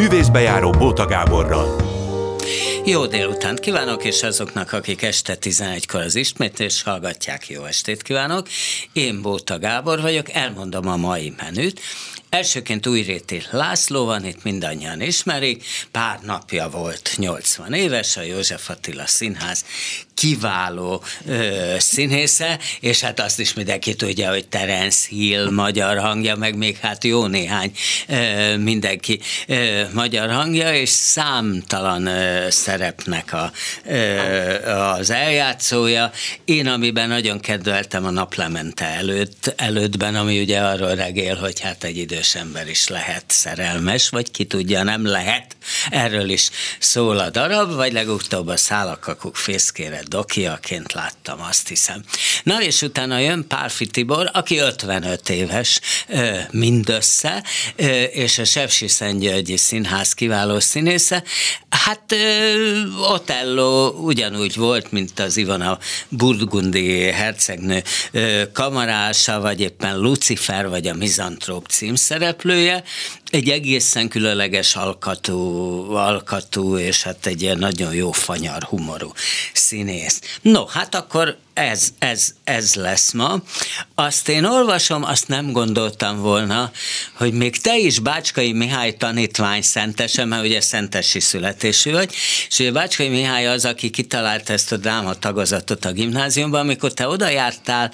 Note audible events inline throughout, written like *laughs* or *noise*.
művészbejáró Bóta Gáborral. Jó délután kívánok, és azoknak, akik este 11-kor az ismétlés hallgatják, jó estét kívánok. Én Bóta Gábor vagyok, elmondom a mai menüt. Elsőként Újréti László van, itt mindannyian ismerik, pár napja volt 80 éves, a József Attila Színház kiváló ö, színésze, és hát azt is mindenki tudja, hogy Terence Hill magyar hangja, meg még hát jó néhány ö, mindenki ö, magyar hangja, és számtalan ö, szerepnek a, ö, az eljátszója. Én, amiben nagyon kedveltem a naplemente előtt, előttben, ami ugye arról regél, hogy hát egy idős ember is lehet szerelmes, vagy ki tudja, nem lehet. Erről is szól a darab, vagy legutóbb a szálakakuk fészkére dokiaként láttam, azt hiszem. Na és utána jön Pálfi Tibor, aki 55 éves mindössze, és a Sepsi Szentgyörgyi Színház kiváló színésze. Hát Otello ugyanúgy volt, mint az Ivana Burgundi hercegnő kamarása, vagy éppen Lucifer, vagy a Mizantróp címszereplője, egy egészen különleges alkatú, alkatú, és hát egy ilyen nagyon jó fanyar humorú színész. No, hát akkor ez, ez, ez lesz ma. Azt én olvasom, azt nem gondoltam volna, hogy még te is Bácskai Mihály tanítvány szentese, mert ugye szentesi születésű vagy, és ugye Bácskai Mihály az, aki kitalált ezt a dráma tagozatot a gimnáziumban, amikor te oda jártál,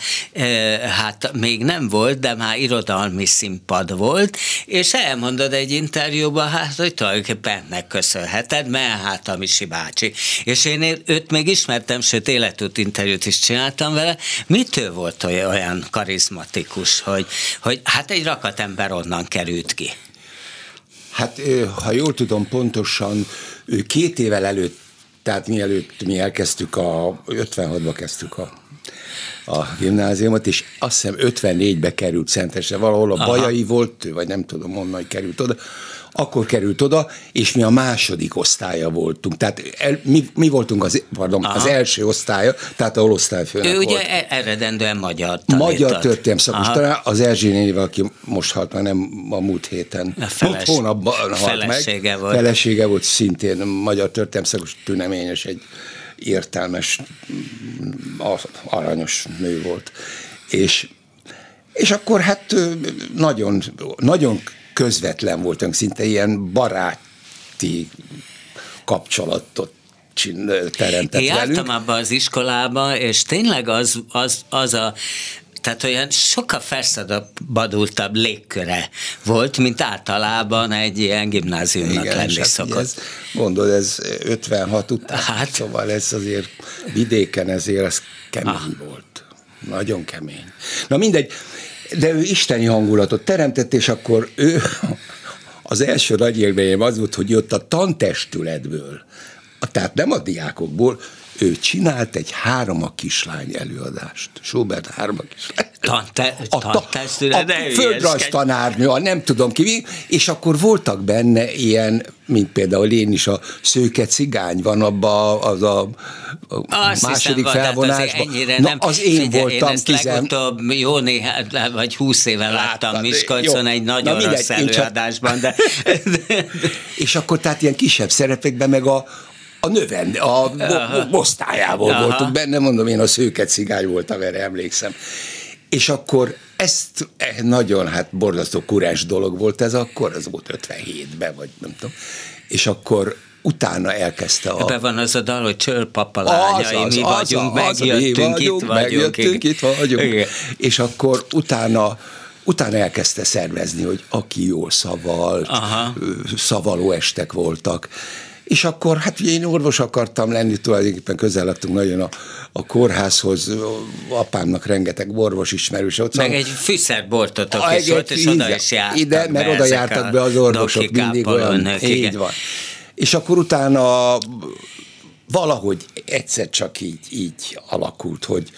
hát még nem volt, de már irodalmi színpad volt, és elmondod egy interjúban, hát, hogy tulajdonképpen megköszönheted, mert hát a Misi bácsi. És én őt még ismertem, sőt életút interjút is csináltam vele, mitől volt olyan karizmatikus, hogy, hogy hát egy rakatember onnan került ki? Hát, ha jól tudom pontosan, két évvel előtt, tehát mielőtt mi elkezdtük a, 56-ba kezdtük a a gimnáziumot, és azt hiszem 54-be került Szentesre, valahol a Aha. Bajai volt, vagy nem tudom, honnan került oda, akkor került oda, és mi a második osztálya voltunk. Tehát el, mi, mi voltunk az, pardon, az első osztálya, tehát a osztályfőnök Ő volt. ugye e- eredendően magyar tanított. Magyar történelem szakos, talán az Erzsé nénivel, aki most halt meg, nem a múlt héten. A feles, múlt hónapban halt felesége meg. Volt. Felesége volt szintén magyar történelem szakos, tüneményes, egy értelmes, aranyos nő volt. És, és akkor hát nagyon, nagyon közvetlen voltunk, szinte ilyen baráti kapcsolatot teremtett Én velünk. jártam abba az iskolába, és tényleg az, az, az a tehát olyan sokkal felszabadultabb légköre volt, mint általában egy ilyen gimnáziumnak Igen, lenni hát szokott. Ez, gondolod, ez 56 után, hát. szóval ez azért vidéken ezért ez kemény ah. volt. Nagyon kemény. Na mindegy, de ő isteni hangulatot teremtett, és akkor ő *laughs* az első nagy élményem az volt, hogy jött a tantestületből, tehát nem a diákokból, ő csinált egy három a kislány előadást. Schubert három a kislány. Tante, a, a, a földrajz tanárnő, a nem tudom ki, és akkor voltak benne ilyen, mint például én is, a szőke cigány van abba az a, a második felvonásban. Az, Na, az én figyelj, voltam. Én tizen... jó néhány, vagy húsz éve láttam Miskolcon egy nagyon Na, rossz előadásban. De... *laughs* és akkor tehát ilyen kisebb szerepekben meg a, a növen, a osztályából Aha. voltunk benne, mondom, én a szőke cigány voltam, erre emlékszem. És akkor ezt eh, nagyon, hát borzasztó kurás dolog volt ez akkor, ez volt 57-ben, vagy nem tudom. És akkor utána elkezdte a... Ebben van az a dal, hogy csölpapa lányai, az, az, mi az, vagyunk, az, megjöttünk, az, itt vagyunk. Itt vagyunk. És akkor utána utána elkezdte szervezni, hogy aki jól szavalt, Aha. szavaló estek voltak, és akkor hát én orvos akartam lenni, tulajdonképpen közel laktunk nagyon a, a kórházhoz, apámnak rengeteg orvos ismerőse. Ott Meg egy fűszerboltotok a, is volt, és oda is jártak Ide, mert oda jártak be az orvosok mindig olyan. Nők, így igen. van. És akkor utána valahogy egyszer csak így, így alakult, hogy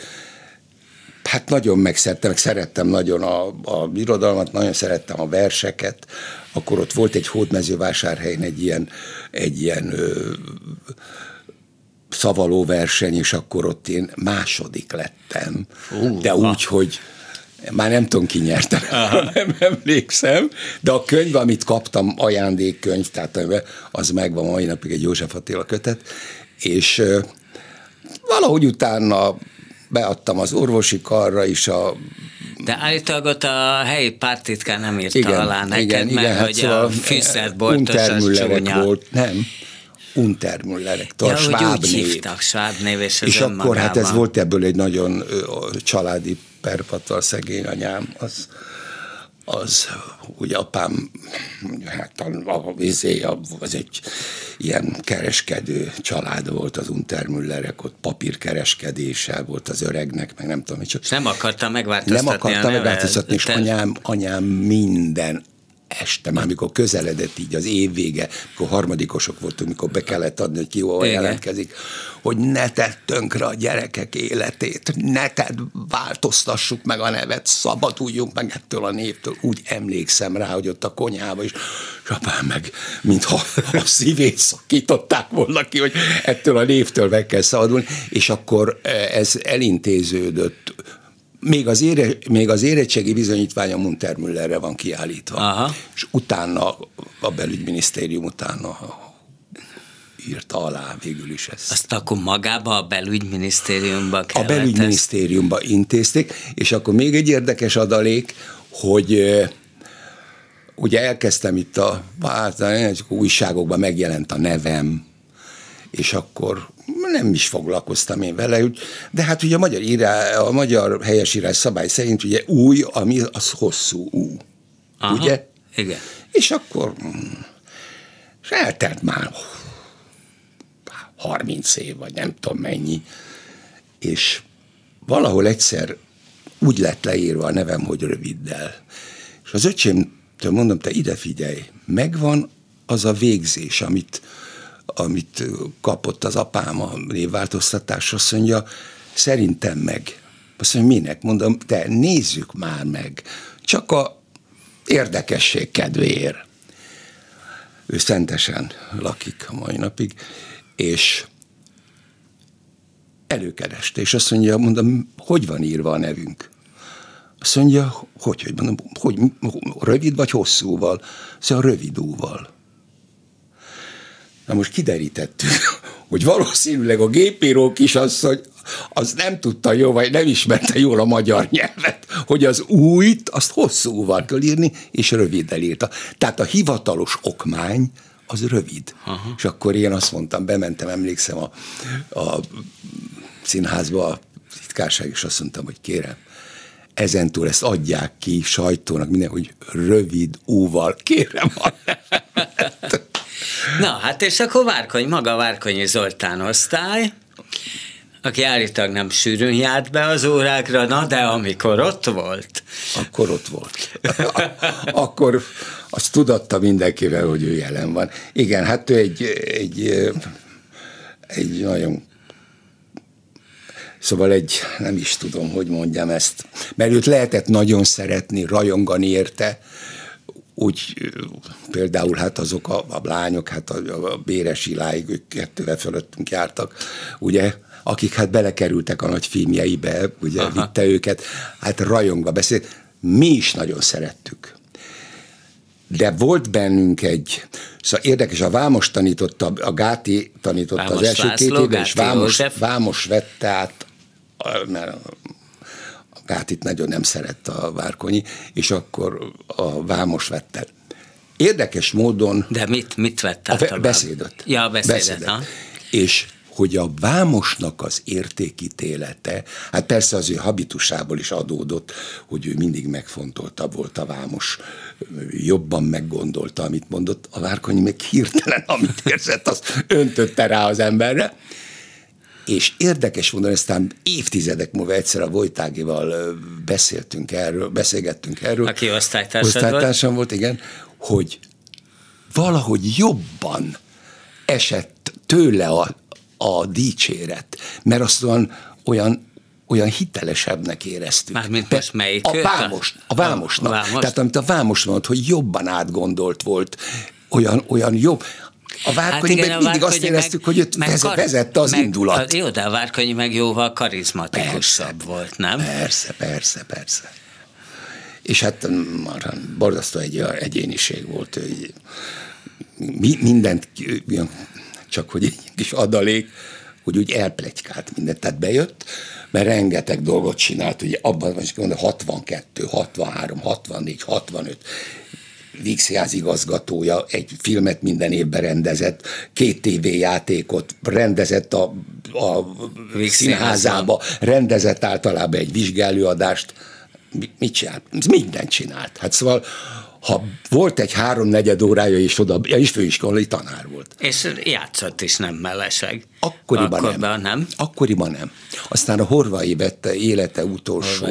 hát nagyon megszerettem, meg szerettem nagyon a, a irodalmat, nagyon szerettem a verseket, akkor ott volt egy hódmezővásárhelyen egy ilyen, egy ilyen ö, szavaló verseny, és akkor ott én második lettem. Uh, de úgy, hogy Már nem tudom, ki nyerte, *laughs* nem emlékszem, de a könyv, amit kaptam, ajándékkönyv, tehát az megvan mai napig egy József Attila kötet, és valahogy utána beadtam az orvosi karra is a de állítólag ott a helyi pártitkár nem írta igen, alá neked, igen, mert igen, hát hogy szóval a fűszerboltos az csúnya. Volt, nem, Untermüllerek, ja, Schwab név. Hívtak, Schwab név, és, és akkor hát ez volt ebből egy nagyon családi perpattal szegény anyám, az, az ugye apám, hát a, a, vizé, az egy ilyen kereskedő család volt az Untermüllerek, ott papírkereskedéssel volt az öregnek, meg nem tudom, csak. nem akarta megváltoztatni Nem akarta megváltoztatni, és anyám, anyám minden este, már mikor közeledett így az év vége, mikor harmadikosok voltunk, mikor be kellett adni, hogy ki hol jelentkezik, hogy ne tedd tönkre a gyerekek életét, ne tedd, változtassuk meg a nevet, szabaduljunk meg ettől a névtől. Úgy emlékszem rá, hogy ott a konyhába is, és apám meg, mintha a szívét szakították volna ki, hogy ettől a névtől meg kell szabadulni, és akkor eh, ez elintéződött még az, ére, még az érettségi bizonyítvány a Muntermüllerre van kiállítva. Aha. És utána a belügyminisztérium utána írta alá végül is ezt. Azt akkor magába a belügyminisztériumba kellett A belügyminisztériumba ezt? intézték, és akkor még egy érdekes adalék, hogy ugye elkezdtem itt a hát, újságokban megjelent a nevem, és akkor nem is foglalkoztam én vele, de hát ugye a magyar, írá, a magyar helyesírás szabály szerint ugye új, ami az hosszú ú. Aha, ugye? Igen. És akkor és eltelt már 30 év, vagy nem tudom mennyi, és valahol egyszer úgy lett leírva a nevem, hogy röviddel. És az öcsémtől mondom, te ide figyelj, megvan az a végzés, amit amit kapott az apám a névváltoztatásra, azt mondja, szerintem meg. Azt mondja, minek? Mondom, te nézzük már meg. Csak a érdekesség kedvéért. Ő szentesen lakik a mai napig, és előkereste, és azt mondja, mondom, hogy van írva a nevünk? Azt mondja, hogy, hogy mondom, hogy rövid vagy hosszúval? Mondja, rövidúval. Na most kiderítettük, *laughs* hogy valószínűleg a gépíró kisasszony az nem tudta jó, vagy nem ismerte jól a magyar nyelvet, hogy az újt, azt hosszúval kell írni, és röviddel írta. Tehát a hivatalos okmány az rövid. Aha. És akkor én azt mondtam, bementem, emlékszem a, a színházba, a titkárság, és azt mondtam, hogy kérem, ezentúl ezt adják ki sajtónak, minden, hogy rövid úval, kérem Na, hát és akkor Várkony, maga Várkonyi Zoltán osztály, aki állítólag nem sűrűn járt be az órákra, na de amikor ott volt. Akkor ott volt. *laughs* Akkor azt tudatta mindenkivel, hogy ő jelen van. Igen, hát ő egy, egy, egy nagyon Szóval egy, nem is tudom, hogy mondjam ezt, mert őt lehetett nagyon szeretni, rajongani érte, úgy például hát azok a, a lányok, hát a, a Béres Iláig, ők kettővel fölöttünk jártak, ugye, akik hát belekerültek a nagy filmjeibe, ugye Aha. vitte őket, hát rajongva beszélt. Mi is nagyon szerettük. De volt bennünk egy, szóval érdekes, a Vámos tanította, a Gáti tanította Vámos az első László, két évben, és Vámos, Vámos vette át, mert tehát itt nagyon nem szerette a Várkonyi, és akkor a Vámos vette. Érdekes módon... De mit, mit vett át? A, a beszédet. Ja, a beszédet, beszédet. Ha? És hogy a vámosnak az értékítélete, hát persze az ő habitusából is adódott, hogy ő mindig megfontoltabb volt a vámos, jobban meggondolta, amit mondott, a Várkonyi még hirtelen, *laughs* amit érzett, azt öntötte rá az emberre, és érdekes mondani, aztán évtizedek múlva egyszer a Vojtágival beszéltünk erről, beszélgettünk erről. Aki osztálytársam volt. Volt, igen, hogy valahogy jobban esett tőle a, a dicséret, mert azt olyan, olyan olyan hitelesebbnek éreztük. Mármint most melyik? A Vámos, a Vámosnak. A Vámos. Tehát amit a Vámos mondott, hogy jobban átgondolt volt, olyan, olyan jobb. A Várkonyi hát igen, meg mindig azt éreztük, meg, hogy őt meg vezet, vezette az meg, indulat. Jó, de a Várkonyi meg jóval karizmatikusabb persze, volt, nem? Persze, persze, persze. és hát már borzasztó egy egyéniség volt. Hogy mi, mindent, csak hogy egy kis adalék, hogy úgy elplegykált mindent. Tehát bejött, mert rengeteg dolgot csinált, ugye abban van, 62, 63, 64, 65, Vígszínház igazgatója, egy filmet minden évben rendezett, két tévéjátékot rendezett a, a színházába, rendezett általában egy vizsgálőadást, mit csinált? Mindent csinált. Hát szóval ha volt egy háromnegyed órája, és oda, ja, és főiskolai tanár volt. És játszott is nem melleseg. Akkoriban, Akkoriban nem. nem. Akkoriban nem. Aztán a Horvai vette élete utolsó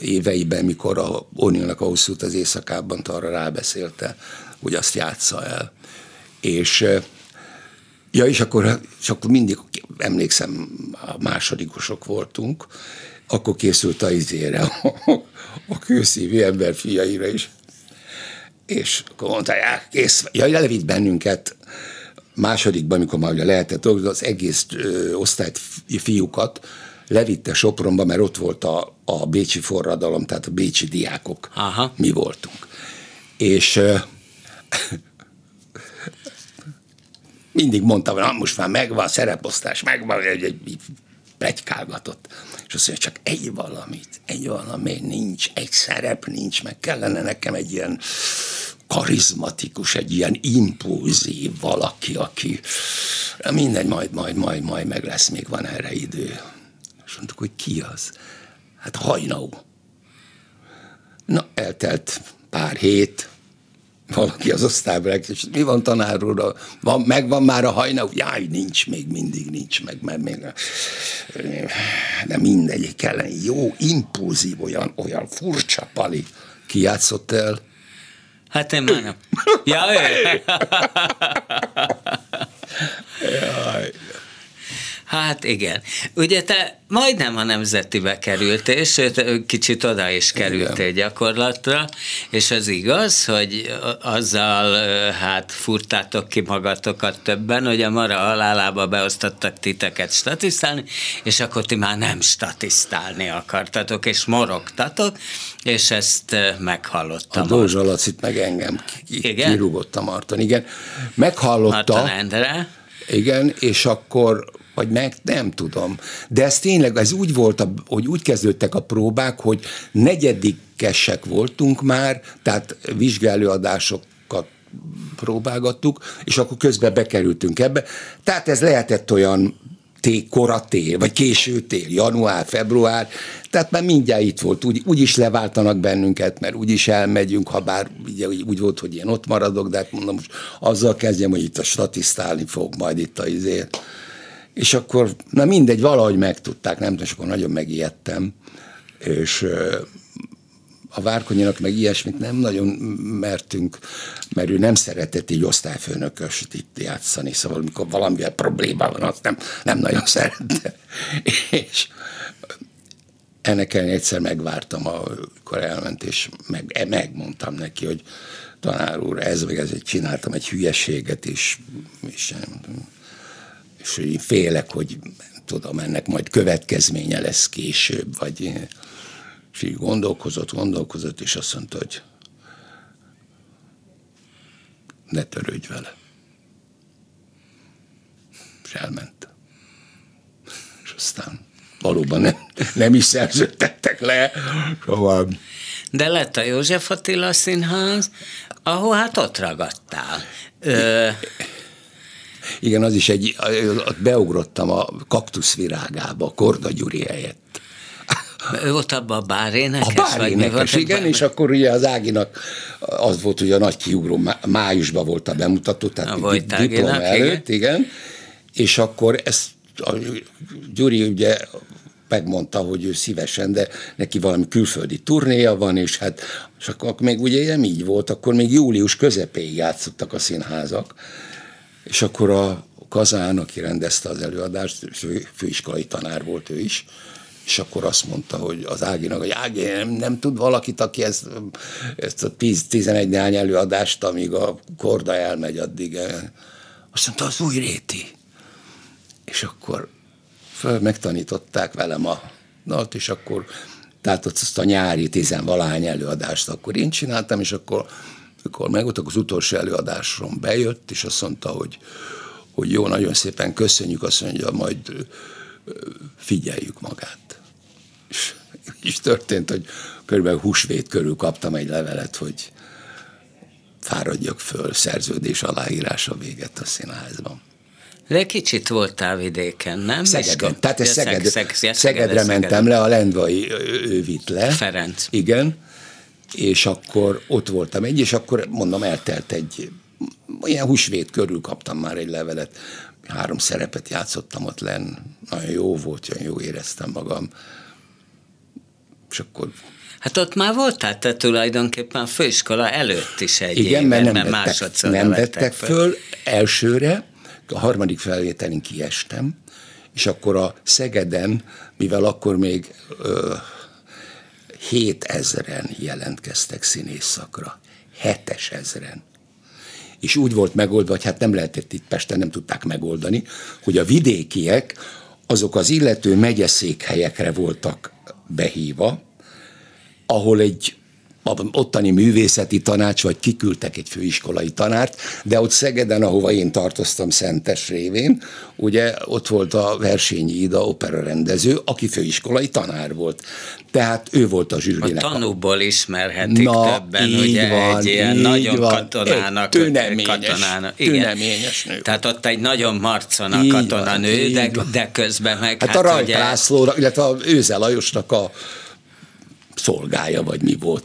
éveiben, mikor a Onilnak a hosszú az éjszakában arra rábeszélte, hogy azt játsza el. És Ja, és akkor, és akkor mindig, emlékszem, a másodikosok voltunk, akkor készült a izére, a, a kőszívű ember fiaira is. És akkor mondta, ja, kész, ja, levitt bennünket másodikban, amikor már ugye lehetett az egész ö, osztályt, fiúkat, levitte Sopronba, mert ott volt a, a bécsi forradalom, tehát a bécsi diákok, Aha. mi voltunk. És *laughs* mindig mondtam, hogy most már megvan, szereposztás megvan, egy, egy plegykálgatott. És azt mondja, csak egy valamit, egy valami nincs, egy szerep nincs, meg kellene nekem egy ilyen karizmatikus, egy ilyen impulzív valaki, aki mindegy, majd, majd, majd, majd meg lesz, még van erre idő. És mondtuk, hogy ki az? Hát hajnau. Na, eltelt pár hét, valaki az osztályban, és mi van tanár úr, van, megvan már a hajna, jaj, nincs, még mindig nincs meg, mert még de mindegy, kellene jó, impulzív, olyan, olyan furcsa pali. Ki játszott el? Hát én már nem. Ja, Jaj. Hát igen. Ugye te majdnem a nemzetibe kerültél, sőt, kicsit oda is kerültél igen. gyakorlatra, és az igaz, hogy azzal hát furtátok ki magatokat többen, hogy a Mara halálába beosztottak titeket statisztálni, és akkor ti már nem statisztálni akartatok, és morogtatok, és ezt meghallottam. A Dózsa Lacit meg engem igen? kirúgott a Marton, igen. Meghallotta. Marton Endre. Igen, és akkor vagy meg, nem tudom. De ez tényleg, ez úgy volt, hogy úgy kezdődtek a próbák, hogy negyedikesek voltunk már, tehát vizsgálóadásokat próbálgattuk, és akkor közben bekerültünk ebbe. Tehát ez lehetett olyan té, kora tél, vagy késő tél, január, február, tehát már mindjárt itt volt, úgy, úgy is leváltanak bennünket, mert úgy is elmegyünk, ha bár ugye, úgy volt, hogy én ott maradok, de hát mondom, most azzal kezdjem, hogy itt a statisztálni fog majd itt a izért és akkor, na mindegy, valahogy megtudták, nem tudom, és akkor nagyon megijedtem, és a Várkonyinak meg ilyesmit nem nagyon mertünk, mert ő nem szeretett így osztályfőnököst itt játszani, szóval amikor valamilyen probléma van, azt nem, nem nagyon szerette. *laughs* És ennek ellenére egyszer megvártam, amikor elment, és meg, megmondtam neki, hogy tanár úr, ez meg ez, csináltam egy hülyeséget, és, és nem, és én félek, hogy tudom, ennek majd következménye lesz később, vagy és így gondolkozott, gondolkozott, és azt mondta, hogy ne törődj vele. És elment. És aztán valóban nem, nem is szerződtettek le. Szóval... De lett a József Attila Színház, ahol hát ott ragadtál. Ö, igen, az is egy, ott beugrottam a kaktuszvirágába, a Korda Gyuri helyett. Ő volt abban a bárénekes? A bárénekes, igen, és akkor ugye az Áginak az volt ugye a nagy kiugró, májusban volt a bemutató, tehát a diploma előtt, igen. igen, és akkor ezt a Gyuri ugye megmondta, hogy ő szívesen, de neki valami külföldi turnéja van, és hát és akkor még ugye nem így volt, akkor még július közepéig játszottak a színházak, és akkor a Kazán, aki rendezte az előadást, fő, főiskolai tanár volt ő is, és akkor azt mondta, hogy az Áginak, hogy Ági, nem, nem tud valakit, aki ezt, ezt a 10-11 néhány előadást, amíg a korda elmegy addig. Azt mondta, az új réti. És akkor föl megtanították velem a dalt, és akkor Tehát azt a nyári tizenvalány előadást akkor én csináltam, és akkor, akkor megvoltak az utolsó előadásom bejött, és azt mondta, hogy, hogy jó, nagyon szépen köszönjük, azt mondja, majd figyeljük magát. És, és történt, hogy körülbelül húsvét körül kaptam egy levelet, hogy fáradjak föl, szerződés aláírása véget a színházban. De kicsit voltál vidéken, nem? Szegeden. Tehát ez Szeged, Szeg, Szeg, Szegedre mentem le, a Lendvai ő vitt le. Ferenc. Igen. És akkor ott voltam egy, és akkor mondom, eltelt egy, olyan húsvét körül kaptam már egy levelet. Három szerepet játszottam ott lenn. Nagyon jó volt, olyan jó éreztem magam. És akkor Hát ott már voltál te tulajdonképpen a főiskola előtt is egy Igen, éven, mert nem, vettek, nem vettek föl. föl elsőre, a harmadik felvételin kiestem, és akkor a Szegeden, mivel akkor még ö, 7000-en jelentkeztek színészakra, 7000-en. És úgy volt megoldva, hogy hát nem lehetett itt Pesten, nem tudták megoldani, hogy a vidékiek azok az illető megyeszékhelyekre voltak behíva, ahol egy ottani művészeti tanács, vagy kiküldtek egy főiskolai tanárt, de ott Szegeden, ahova én tartoztam Szentes révén, ugye ott volt a Versényi Ida opera rendező, aki főiskolai tanár volt. Tehát ő volt a zsűrinek. A tanúból ismerhetik Na, többen, ugye van, egy ilyen nagyon van. katonának. Egy tüneményes, katonának. Igen. tüneményes nő. Tehát ott egy nagyon marcona katonanő, de, de közben meg... Hát, hát a Rajk ugye... Lászlóra, illetve a Őze Lajosnak a szolgája, vagy mi volt.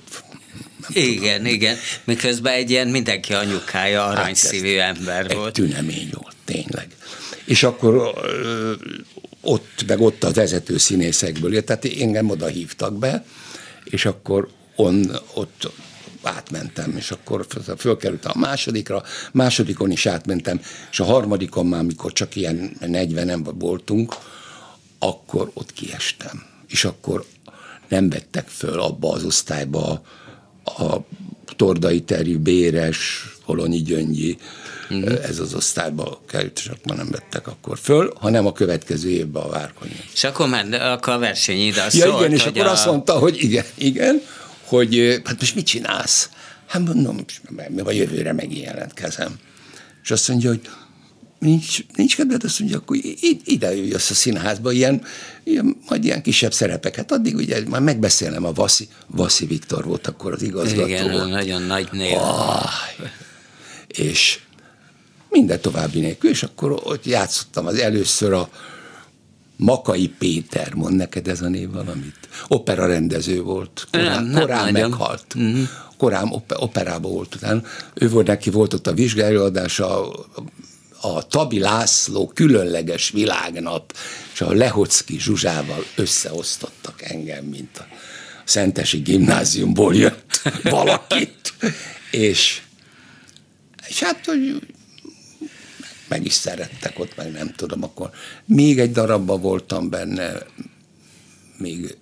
Igen, tudom. igen. Miközben egy ilyen mindenki anyukája, aranyszívű hát ember egy volt. tünemény volt, tényleg. És akkor ott, meg ott a vezető színészekből, tehát engem oda hívtak be, és akkor on, ott átmentem, és akkor fölkerültem a másodikra, másodikon is átmentem, és a harmadikon már, mikor csak ilyen 40 voltunk, akkor ott kiestem. És akkor nem vettek föl abba az osztályba a Tordai Teri, Béres, Holonyi Gyöngyi, mm. ez az osztályba került, és akkor nem vettek akkor föl, hanem a következő évben a Várkonyi. És akkor már akkor a verseny ide ja, szólt, igen, és akkor a... azt mondta, hogy igen, igen, hogy hát most mit csinálsz? Hát mondom, a jövőre megint jelentkezem. És azt mondja, hogy nincs, nincs kedved, azt mondja, akkor ide jössz a színházba, ilyen, ilyen, majd ilyen kisebb szerepeket. Addig ugye már megbeszélnem a Vaszi, Vaszi Viktor volt akkor az igazgató. Igen, nagyon nagy név. Ah, és minden további nélkül, és akkor ott játszottam az először a Makai Péter, mond neked ez a név valamit? Opera rendező volt, korán, nem, korán nem meghalt. Uh-huh. Korán operában volt utána. Ő volt, neki volt ott a vizsgálóadása, a Tabi László különleges világnap, és a Lehocki Zsuzsával összeosztottak engem, mint a Szentesi gimnáziumból jött *laughs* valakit, és, és hát, hogy meg is szerettek ott, meg nem tudom, akkor még egy darabban voltam benne, még,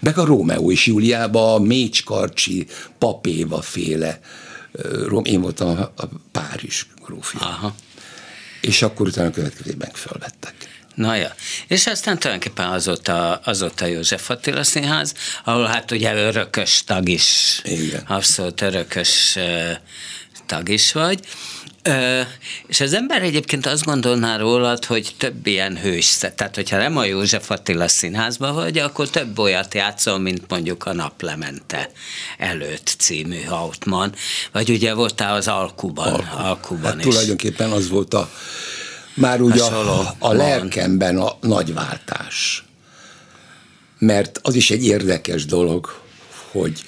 meg a Rómeó és Júliába a Mécs Karcsi, Papéva féle, én voltam a Párizs grófja. Aha és akkor utána a következőben fölvettek. Na ja. És aztán tulajdonképpen azóta, azóta József Attila Színház, ahol hát ugye örökös tag is, Igen. abszolút örökös tag is vagy. Ö, és az ember egyébként azt gondolná rólad, hogy több ilyen hős, tehát hogyha nem a József Attila színházban vagy, akkor több olyat játszol, mint mondjuk a Naplemente előtt című Hautman, vagy ugye voltál az Alkuban. Alku. Alkuban hát is. tulajdonképpen az volt a már ugye a, a, lelkemben a nagy váltás. Mert az is egy érdekes dolog, hogy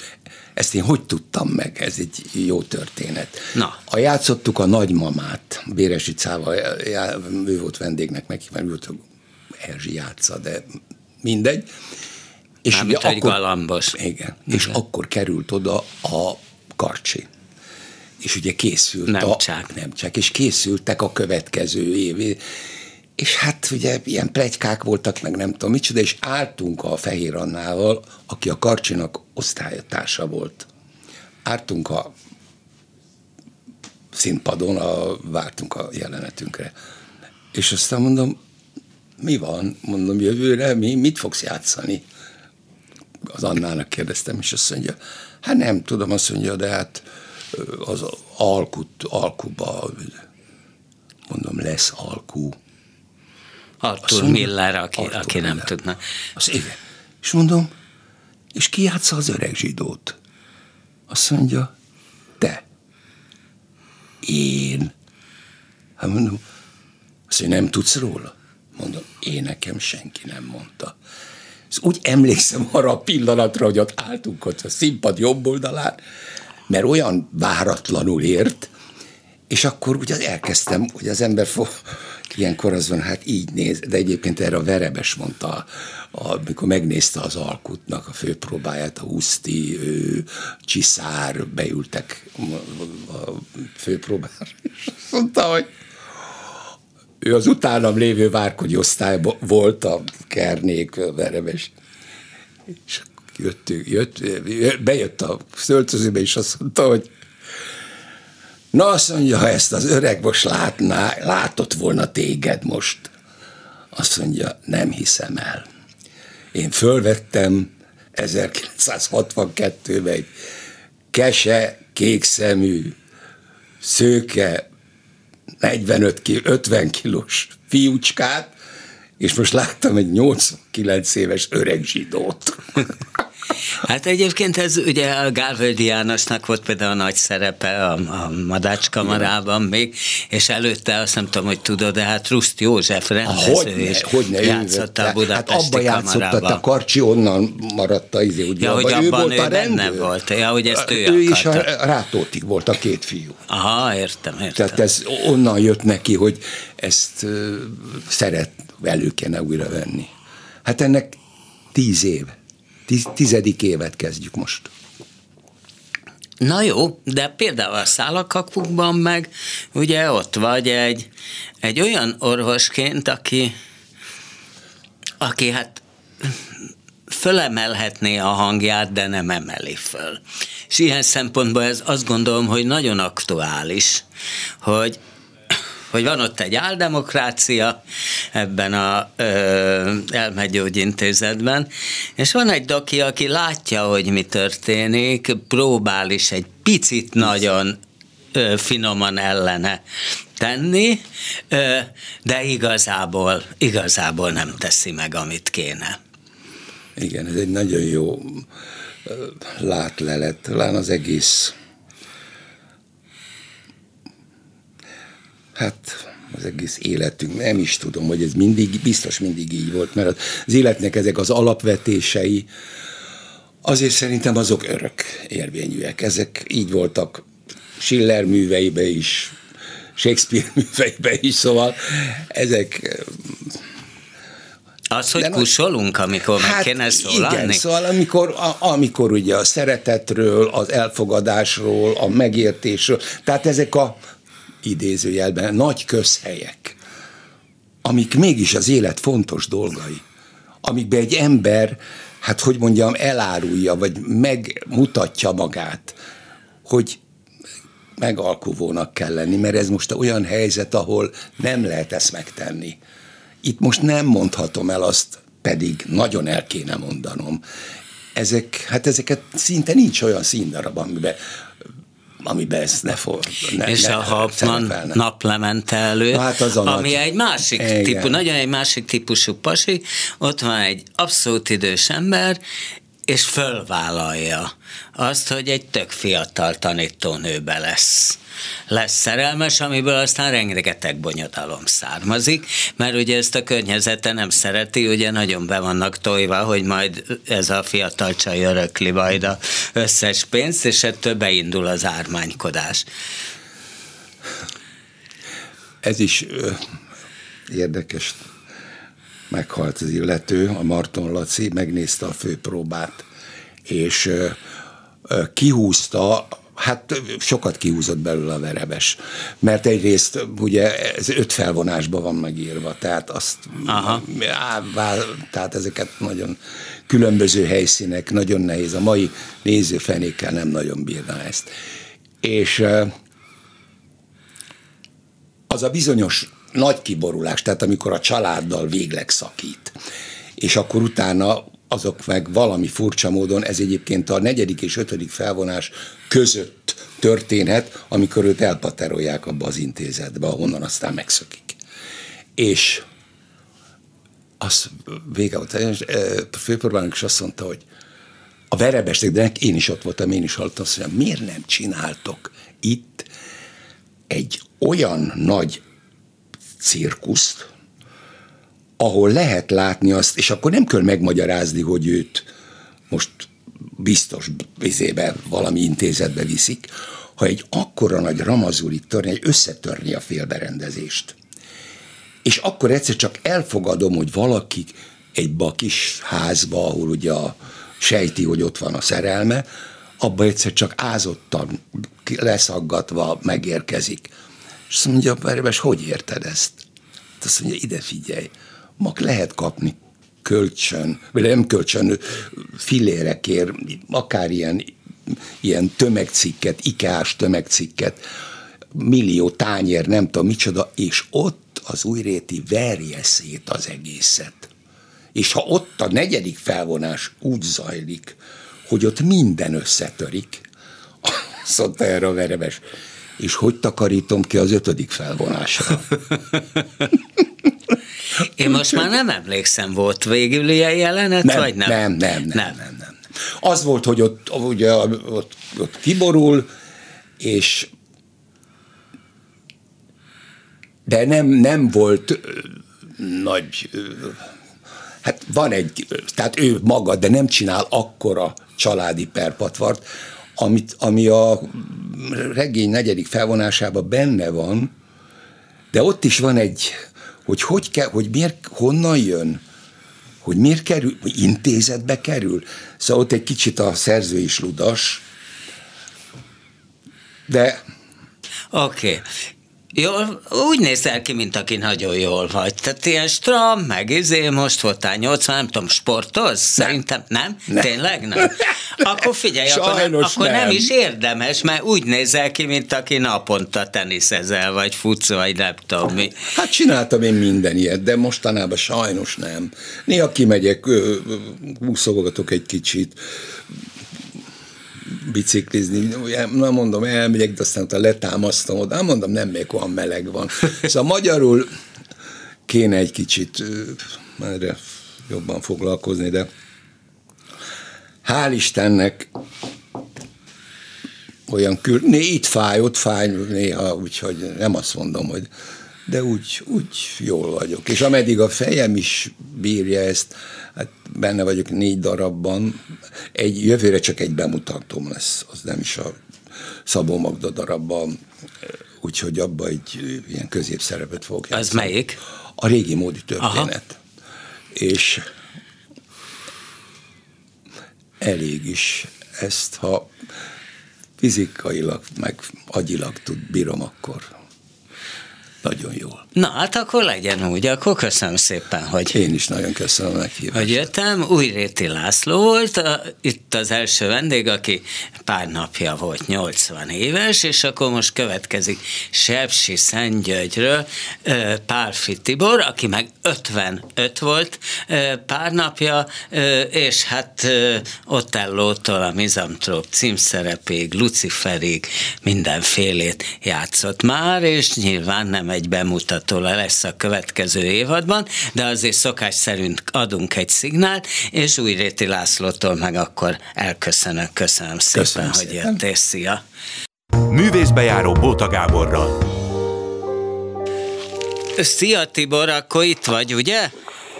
ezt én hogy tudtam meg? Ez egy jó történet. Na. A játszottuk a nagymamát, Béresi Cáva, ő volt vendégnek meghívva, ő volt Erzsi játsza, de mindegy. És Mármint, ugye akkor, galambos. Igen, igen, és akkor került oda a karcsi. És ugye készült nem a... Csak. Nem csak. És készültek a következő év. És hát ugye ilyen plegykák voltak, meg nem tudom micsoda, és álltunk a Fehér Annával, aki a Karcsinak osztálytársa volt. Ártunk a színpadon, a, vártunk a jelenetünkre. És aztán mondom, mi van? Mondom, jövőre mi, mit fogsz játszani? az Annának kérdeztem, és azt mondja, hát nem tudom, azt mondja, de hát az alkut, alkuba, mondom, lesz alkú. Arthur mondja, Miller, aki, Arthur aki Miller. nem tudna. Az igen. És mondom, és ki játsza az öreg zsidót? Azt mondja, te. Én. Hát mondom, azt mondja, nem tudsz róla? Mondom, én nekem senki nem mondta. És úgy emlékszem arra a pillanatra, hogy ott álltunk ott a színpad jobb oldalán, mert olyan váratlanul ért, és akkor ugye elkezdtem, hogy az ember fog, ilyenkor az van, hát így néz, de egyébként erre a Verebes mondta, amikor megnézte az alkutnak a főpróbáját, a Huszti, ő, Csiszár beültek a főpróbára, és azt mondta, hogy ő az utánam lévő várkogy osztályban volt a Kernék, Verebes, és jött, jött, bejött a szöltözőbe, és azt mondta, hogy Na azt mondja, ha ezt az öreg most látná, látott volna téged most, azt mondja, nem hiszem el. Én fölvettem 1962-ben egy kese, kék szemű, szőke, 45 ki, 50 kilós fiúcskát, és most láttam egy 89 éves öreg zsidót. *laughs* Hát egyébként ez ugye a Gálvöldi Jánosnak volt például a nagy szerepe a, a Madács kamarában még, és előtte azt nem tudom, hogy tudod, de hát Ruszt József rendező és hogyne, játszotta a Budapesti Hát abba játszotta, a Karcsi onnan maradt a izé, ugye, ja, hogy abban ő, volt ő a benne volt, ja, hogy ezt ő, ő is a Rátótig volt a két fiú. Aha, értem, értem. Tehát ez onnan jött neki, hogy ezt uh, szeret, elő kéne újra venni. Hát ennek tíz éve tizedik évet kezdjük most. Na jó, de például a szálakakukban meg ugye ott vagy egy, egy olyan orvosként, aki, aki hát fölemelhetné a hangját, de nem emeli föl. És ilyen szempontból ez azt gondolom, hogy nagyon aktuális, hogy hogy van ott egy áldemokrácia ebben a ö, elmegyógyintézetben, és van egy doki, aki látja, hogy mi történik, próbál is egy picit nagyon ö, finoman ellene tenni, ö, de igazából, igazából nem teszi meg, amit kéne. Igen, ez egy nagyon jó látlelet, talán az egész hát az egész életünk, nem is tudom, hogy ez mindig, biztos mindig így volt, mert az életnek ezek az alapvetései, azért szerintem azok örök érvényűek. Ezek így voltak Schiller műveibe is, Shakespeare *laughs* műveibe is, szóval ezek az, hogy De kusolunk, amikor hát, meg kéne szólalni? Igen, szóval amikor, a, amikor ugye a szeretetről, az elfogadásról, a megértésről, tehát ezek a idézőjelben nagy közhelyek, amik mégis az élet fontos dolgai, amikbe egy ember, hát hogy mondjam, elárulja, vagy megmutatja magát, hogy megalkuvónak kell lenni, mert ez most olyan helyzet, ahol nem lehet ezt megtenni. Itt most nem mondhatom el azt, pedig nagyon el kéne mondanom. Ezek, hát ezeket szinte nincs olyan színdarab, amiben amiben ezt ne for. Ne, és ne a Hauptmann naplemente elő, hát az a ami nagy... egy másik Igen. típus, nagyon egy másik típusú pasi, ott van egy abszolút idős ember, és fölvállalja azt, hogy egy tök fiatal tanítónőbe lesz lesz szerelmes, amiből aztán rengeteg bonyodalom származik, mert ugye ezt a környezete nem szereti, ugye nagyon be vannak tojva, hogy majd ez a fiatal csaj örökli majd a összes pénzt, és ettől beindul az ármánykodás. Ez is ö, érdekes. Meghalt az illető, a Marton Laci, megnézte a főpróbát, és kihúzta Hát sokat kihúzott belőle a verebes, mert egyrészt ugye ez öt felvonásban van megírva, tehát azt, Aha. Á, tehát ezeket nagyon különböző helyszínek, nagyon nehéz. A mai nézőfenékkel nem nagyon bírna ezt. És az a bizonyos nagy kiborulás, tehát amikor a családdal végleg szakít, és akkor utána azok meg valami furcsa módon, ez egyébként a negyedik és ötödik felvonás között történhet, amikor őt elpaterolják abba az intézetbe, ahonnan aztán megszökik. És az vége volt, a főpróbálnak is azt mondta, hogy a verebestek, de én is ott voltam, én is hallottam azt, hogy miért nem csináltok itt egy olyan nagy cirkuszt, ahol lehet látni azt, és akkor nem kell megmagyarázni, hogy őt most biztos vizébe valami intézetbe viszik, ha egy akkora nagy ramazurit törni, egy összetörni a félberendezést. És akkor egyszer csak elfogadom, hogy valaki egy kis házba, ahol ugye a, sejti, hogy ott van a szerelme, abba egyszer csak ázottan, leszaggatva megérkezik. És azt mondja, Perebes, hogy érted ezt? Azt mondja, ide figyelj, mag lehet kapni kölcsön, vagy nem kölcsön, filérekért, akár ilyen, ilyen tömegcikket, ikás tömegcikket, millió tányér, nem tudom micsoda, és ott az újréti verje szét az egészet. És ha ott a negyedik felvonás úgy zajlik, hogy ott minden összetörik, *laughs* azt erre a verebes, és hogy takarítom ki az ötödik felvonásra? *laughs* Én most már nem emlékszem, volt végül ilyen jelenet, nem, vagy nem? Nem, nem, nem, nem, nem, nem. Az volt, hogy ott, ugye, ott, ott kiborul, és de nem, nem volt nagy, hát van egy, tehát ő maga, de nem csinál akkora családi perpatvart, amit, ami a regény negyedik felvonásában benne van, de ott is van egy, hogy hogy kell, hogy miért, honnan jön, hogy miért kerül, hogy intézetbe kerül. Szóval ott egy kicsit a szerző is ludas, de Oké. Okay. Jól, úgy nézel ki, mint aki nagyon jól vagy. Tehát ilyen stram, meg izé, most voltál 80, nem tudom, sportoz? Szerintem nem? nem? Tényleg nem? Akkor figyelj, akkor, nem, akkor nem. nem is érdemes, mert úgy nézel ki, mint aki naponta teniszezel, vagy futsz, vagy nem tudom mi. Hát csináltam én minden ilyet, de mostanában sajnos nem. Néha kimegyek, úszogatok egy kicsit, biciklizni, nem mondom, elmegyek, de aztán utána letámasztom oda, mondom, nem még olyan meleg van. *laughs* Szóval magyarul kéne egy kicsit erre jobban foglalkozni, de hál' Istennek olyan kül, né, itt fáj, ott fáj néha, úgyhogy nem azt mondom, hogy de úgy, úgy jól vagyok. És ameddig a fejem is bírja ezt, hát benne vagyok négy darabban, egy, jövőre csak egy bemutatóm lesz, az nem is a Szabó Magda darabban, úgyhogy abba egy ilyen középszerepet fogok játszani. Az melyik? A régi módi történet. Aha. És elég is ezt, ha fizikailag, meg agyilag tud, bírom, akkor nagyon jól. Na, hát akkor legyen úgy, akkor köszönöm szépen, hogy... Én is nagyon köszönöm a meghívást. Hogy jöttem, Újréti László volt a, itt az első vendég, aki pár napja volt 80 éves, és akkor most következik Sepsi Szentgyörgyről Pálfi Tibor, aki meg 55 volt pár napja, és hát Otellótól a Mizamtróp címszerepéig, Luciferig mindenfélét játszott már, és nyilván nem egy bemutató lesz a következő évadban, de azért szokás szerint adunk egy szignált, és Újréti Lászlótól meg akkor elköszönök. Köszönöm szépen, Köszönöm hogy jöttél. Szia! Művészbejáró Bóta Gáborral. Szia Tibor, akkor itt vagy, ugye?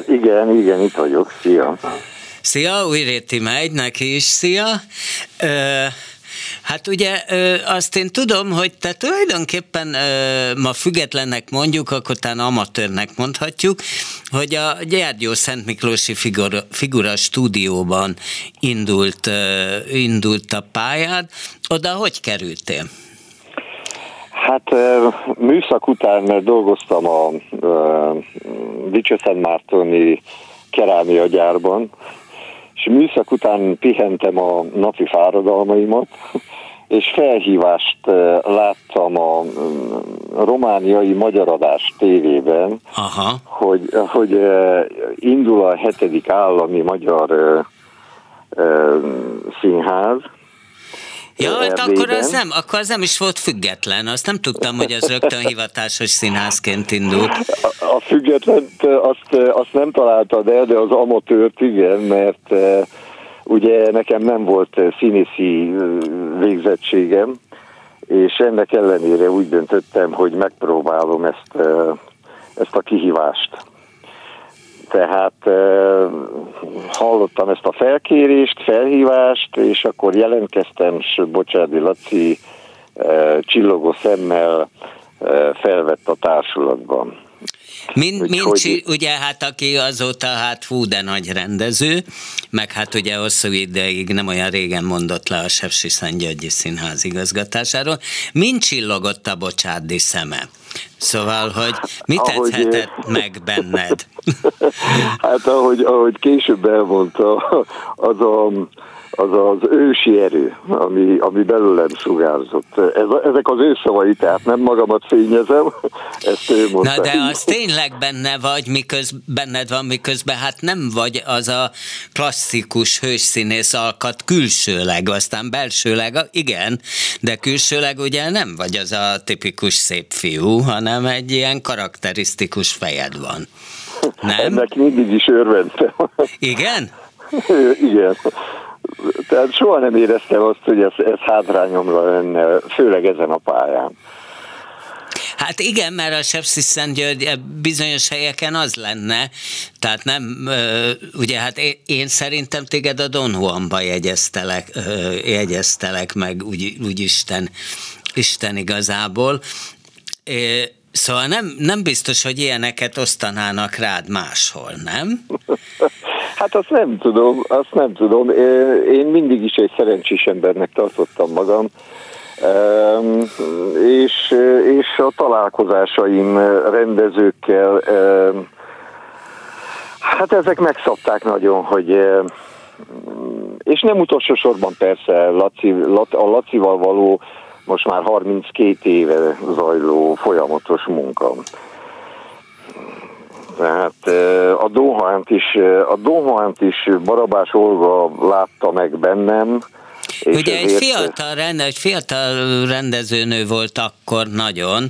Igen, igen, itt vagyok. Szia! Szia, Újréti megy, neki is szia. Ö, Hát ugye azt én tudom, hogy te tulajdonképpen ma függetlennek mondjuk, akkor talán amatőrnek mondhatjuk, hogy a Gyergyó Szent Miklósi figura, figura stúdióban indult, indult a pályád. Oda hogy kerültél? Hát műszak után dolgoztam a Dicsőszent Mártoni kerámia gyárban, és műszak után pihentem a napi fáradalmaimat, *laughs* és felhívást láttam a romániai magyaradást tévében, Aha. hogy, hogy indul a hetedik állami magyar színház, Ja, hát akkor az, nem, akkor az nem is volt független. Azt nem tudtam, hogy az rögtön hivatásos színházként indult. A, a független azt, azt nem találtad el, de az amatőrt igen, mert ugye nekem nem volt színészi végzettségem, és ennek ellenére úgy döntöttem, hogy megpróbálom ezt, ezt a kihívást. Tehát hallottam ezt a felkérést, felhívást, és akkor jelentkeztem, és Bocsádi Laci csillogó szemmel felvett a társulatban. Mind, Mincsi, ugye hát aki azóta hát hú, de nagy rendező, meg hát ugye hosszú ideig nem olyan régen mondott le a Sepsi Szentgyörgyi Színház igazgatásáról. Mind csillogott a bocsádi szeme? Szóval, hogy mit ahogy, meg benned? *laughs* hát ahogy, ahogy később elmondta, az a az az ősi erő, ami, ami belőlem sugárzott. Ez, ezek az ő szavai, tehát nem magamat fényezem, *laughs* ezt ő mondta. Na de az tényleg benne vagy, miközben benned van, miközben hát nem vagy az a klasszikus hősszínész alkat külsőleg, aztán belsőleg, igen, de külsőleg ugye nem vagy az a tipikus szép fiú, hanem egy ilyen karakterisztikus fejed van. Nem? Ennek mindig is örventem. Igen? Igen tehát soha nem éreztem azt, hogy ez, ez hátrányomra lenne, főleg ezen a pályán. Hát igen, mert a Sepsis Szentgyörgy bizonyos helyeken az lenne, tehát nem, ugye hát én szerintem téged a Don Juanba jegyeztelek, jegyeztelek meg, úgy, úgy Isten, Isten igazából. Szóval nem, nem biztos, hogy ilyeneket osztanának rád máshol, nem? *laughs* Hát azt nem tudom, azt nem tudom. Én mindig is egy szerencsés embernek tartottam magam, és, és a találkozásaim rendezőkkel, hát ezek megszabták nagyon, hogy és nem utolsó sorban persze Laci, a Lacival való most már 32 éve zajló folyamatos munka. Tehát a Dohánt is, a Dohánt is Barabás Olga látta meg bennem, és Ugye egy fiatal, rende, egy fiatal rendezőnő volt akkor nagyon,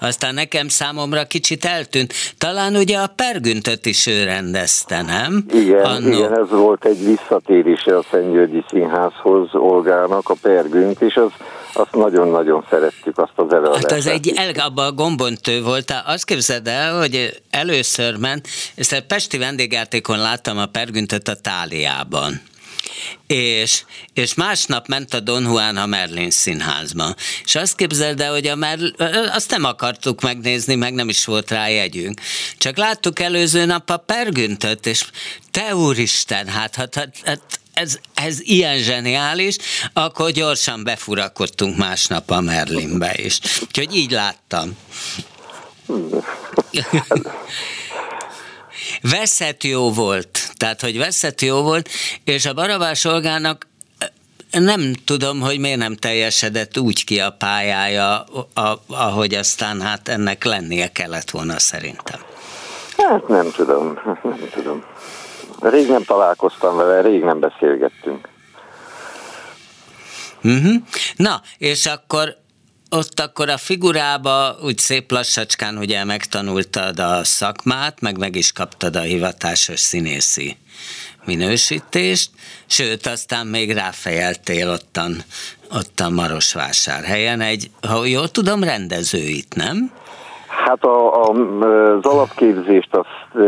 aztán nekem számomra kicsit eltűnt. Talán ugye a Pergüntöt is ő rendezte, nem? Igen, Annó. igen, ez volt egy visszatérése a Szentgyörgyi Színházhoz Olgának, a Pergünt, és az azt nagyon-nagyon szerettük, azt az előadást. Hát az egy el, abban a gombontő volt. Azt képzeld el, hogy először ment, ezt a Pesti vendégjátékon láttam a Pergüntöt a Táliában és, és másnap ment a Don Juan a Merlin színházba. És azt képzeld el, hogy a Merlin, azt nem akartuk megnézni, meg nem is volt rá jegyünk. Csak láttuk előző nap a Pergüntöt, és te úristen, hát, hát, hát, hát ez, ez ilyen zseniális, akkor gyorsan befurakodtunk másnap a Merlinbe is. Úgyhogy így láttam. *laughs* Veszett jó volt, tehát hogy veszett jó volt, és a Barabás Olgának nem tudom, hogy miért nem teljesedett úgy ki a pályája, ahogy aztán hát ennek lennie kellett volna szerintem. Hát nem tudom, *laughs* nem tudom. Rég nem találkoztam vele, rég nem beszélgettünk. Uh-huh. Na, és akkor ott akkor a figurába úgy szép lassacskán ugye megtanultad a szakmát, meg meg is kaptad a hivatásos színészi minősítést, sőt, aztán még ráfejeltél ottan, ottan Marosvásárhelyen egy, ha jól tudom, rendezőit, nem? Hát a, a, az alapképzést, azt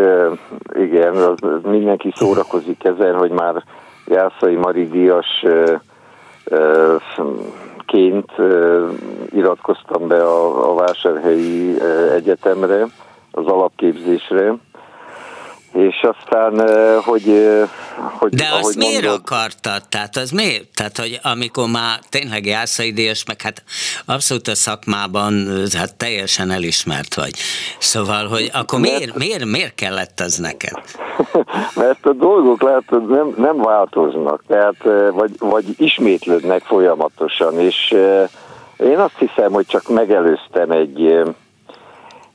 igen, az, mindenki szórakozik ezen, hogy már Jászai Mari Díjas ként iratkoztam be a, a Vásárhelyi Egyetemre, az alapképzésre, és aztán, hogy... hogy De azt miért mondod, akartad? Tehát az miért? Tehát, hogy amikor már tényleg járszaidélyes, meg hát abszolút a szakmában hát teljesen elismert vagy. Szóval, hogy akkor mert, miért, miért, miért kellett az neked? *laughs* Mert a dolgok látod nem, nem változnak, tehát vagy, vagy ismétlődnek folyamatosan, és én azt hiszem, hogy csak megelőztem egy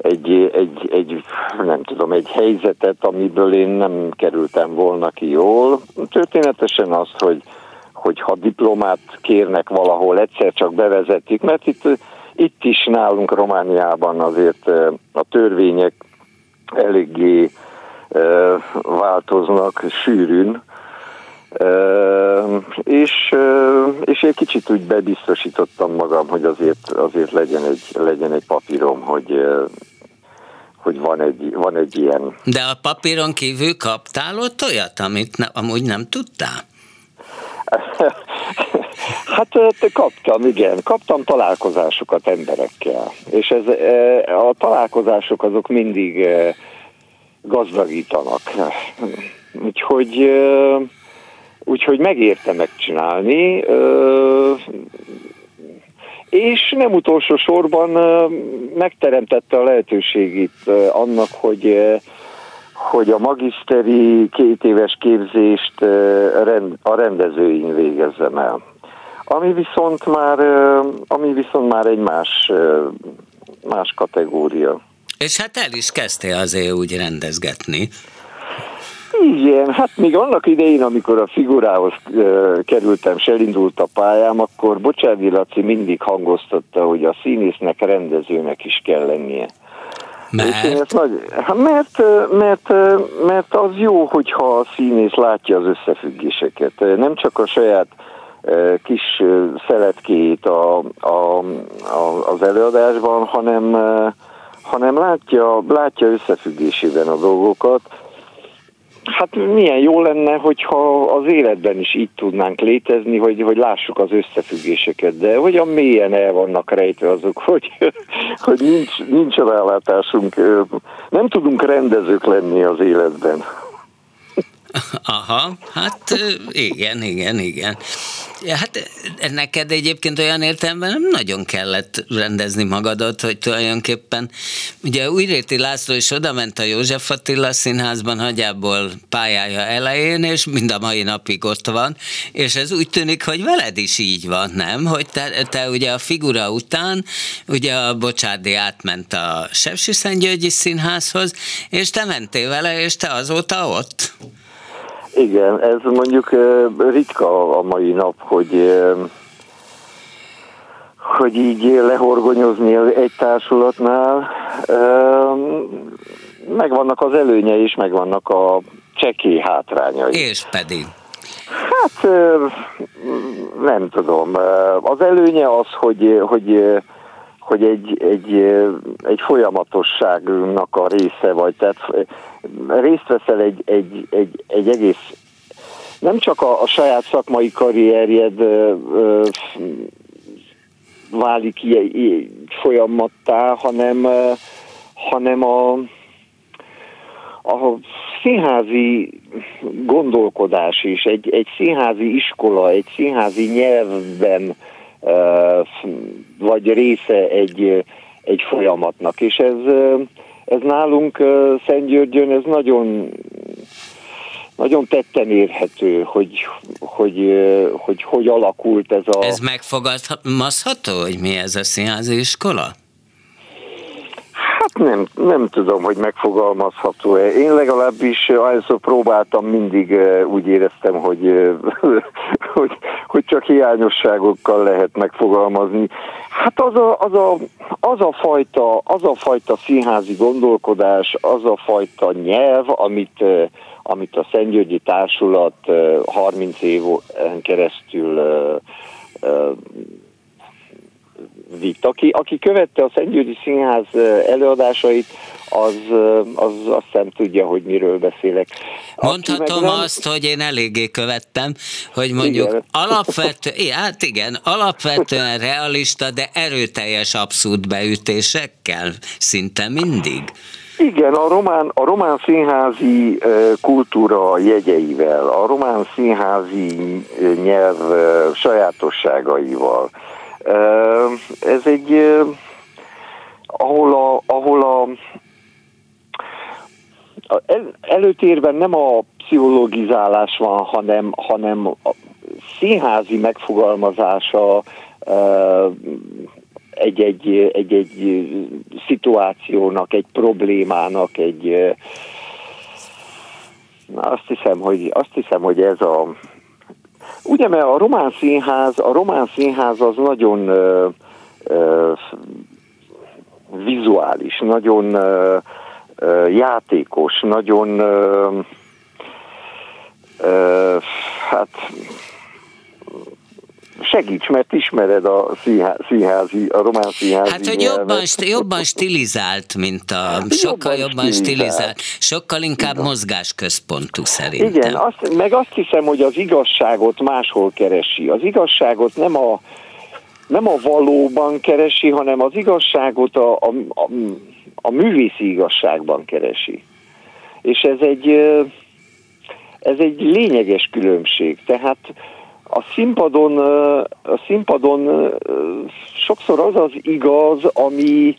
egy, egy, egy, nem tudom, egy helyzetet, amiből én nem kerültem volna ki jól. Történetesen azt, hogy, hogy ha diplomát kérnek valahol, egyszer csak bevezetik, mert itt, itt is nálunk Romániában azért a törvények eléggé változnak sűrűn, és, és egy kicsit úgy bebiztosítottam magam, hogy azért, azért legyen, egy, legyen egy papírom, hogy, hogy van egy, van egy ilyen. De a papíron kívül kaptál ott olyat, amit ne, amúgy nem tudtál? *laughs* hát kaptam, igen. Kaptam találkozásokat emberekkel. És ez, a találkozások azok mindig gazdagítanak. Úgyhogy úgyhogy megérte megcsinálni, és nem utolsó sorban megteremtette a lehetőségét annak, hogy hogy a magiszteri két éves képzést a rendezőin végezzem el. Ami viszont már, ami viszont már egy más, más kategória. És hát el is kezdtél azért úgy rendezgetni. Igen, hát még annak idején, amikor a figurához kerültem, és elindult a pályám, akkor Bocsádi Laci mindig hangoztatta, hogy a színésznek, rendezőnek is kell lennie. Mert? nagy, hát mert, mert, mert az jó, hogyha a színész látja az összefüggéseket. Nem csak a saját kis szeletkét a, a, a, az előadásban, hanem, hanem látja, látja összefüggésében a dolgokat, Hát milyen jó lenne, hogyha az életben is így tudnánk létezni, hogy, hogy lássuk az összefüggéseket, de hogyan mélyen el vannak rejtve azok, *laughs* hogy, hogy nincs, nincs rálátásunk, nem tudunk rendezők lenni az életben. Aha, hát igen, igen, igen. Hát neked egyébként olyan értelemben nem nagyon kellett rendezni magadat, hogy tulajdonképpen, ugye Újréti László is oda ment a József Attila színházban hagyából pályája elején, és mind a mai napig ott van, és ez úgy tűnik, hogy veled is így van, nem? Hogy te, te ugye a figura után, ugye a Bocsádi átment a Sepsi Szentgyörgyi színházhoz, és te mentél vele, és te azóta ott? Igen, ez mondjuk ritka a mai nap, hogy hogy így lehorgonyozni egy társulatnál. Megvannak az előnyei is, megvannak a csekély hátrányai. És pedig? Hát nem tudom. Az előnye az, hogy, hogy hogy egy, egy, egy folyamatosságnak a része vagy, tehát részt veszel egy, egy, egy, egy egész, nem csak a, a saját szakmai karrierjed ö, ö, válik ilyen folyamattá, hanem, ö, hanem a, a színházi gondolkodás is, egy, egy színházi iskola, egy színházi nyelvben vagy része egy, egy folyamatnak. És ez, ez nálunk Szentgyörgyön ez nagyon nagyon tetten érhető, hogy hogy, hogy hogy alakult ez a... Ez megfogalmazható, hogy mi ez a színházi iskola? Hát nem, nem tudom, hogy megfogalmazható-e. Én legalábbis ahányszor próbáltam, mindig úgy éreztem, hogy, *laughs* hogy, hogy csak hiányosságokkal lehet megfogalmazni. Hát az a, az, a, az, a fajta, az a fajta színházi gondolkodás, az a fajta nyelv, amit, amit a Szentgyörgyi Társulat 30 éven keresztül vitt. Aki, aki követte a Szentgyőri Színház előadásait, az, az azt hiszem tudja, hogy miről beszélek. Mondhatom nem... azt, hogy én eléggé követtem, hogy mondjuk igen. alapvető, hát igen, alapvetően realista, de erőteljes abszurd beütésekkel, szinte mindig. Igen, a román, a román színházi kultúra jegyeivel, a román színházi nyelv sajátosságaival, ez egy, ahol a, ahol a, a el, előtérben nem a pszichologizálás van, hanem, hanem a színházi megfogalmazása egy-egy, egy-egy szituációnak, egy problémának, egy Na, azt hiszem, hogy, azt hiszem, hogy ez a... Ugye, mert a román színház, a román színház az nagyon ö, ö, vizuális, nagyon ö, ö, játékos, nagyon ö, ö, hát segíts, mert ismered a színházi, a román színházi Hát, hogy jobban, jobban stilizált, mint a... Sokkal jobban, jobban stilizált. stilizált. Sokkal inkább Igen. mozgásközpontú szerintem. Igen, azt, meg azt hiszem, hogy az igazságot máshol keresi. Az igazságot nem a, nem a valóban keresi, hanem az igazságot a, a, a, a művészi igazságban keresi. És ez egy, ez egy lényeges különbség. Tehát a színpadon, a színpadon sokszor az az igaz, ami,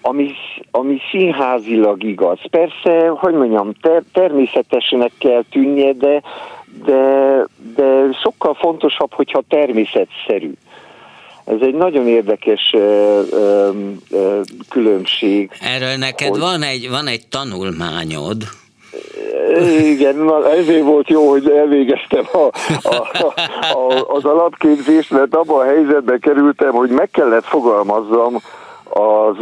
ami, ami színházilag igaz. Persze, hogy mondjam, ter, természetesnek kell tűnnie, de, de, de sokkal fontosabb, hogyha természetszerű. Ez egy nagyon érdekes ö, ö, ö, különbség. Erről neked hogy... van, egy, van egy tanulmányod, igen, na, ezért volt jó, hogy elvégeztem a, a, a, az alapképzést, mert abban a helyzetbe kerültem, hogy meg kellett fogalmazzam az,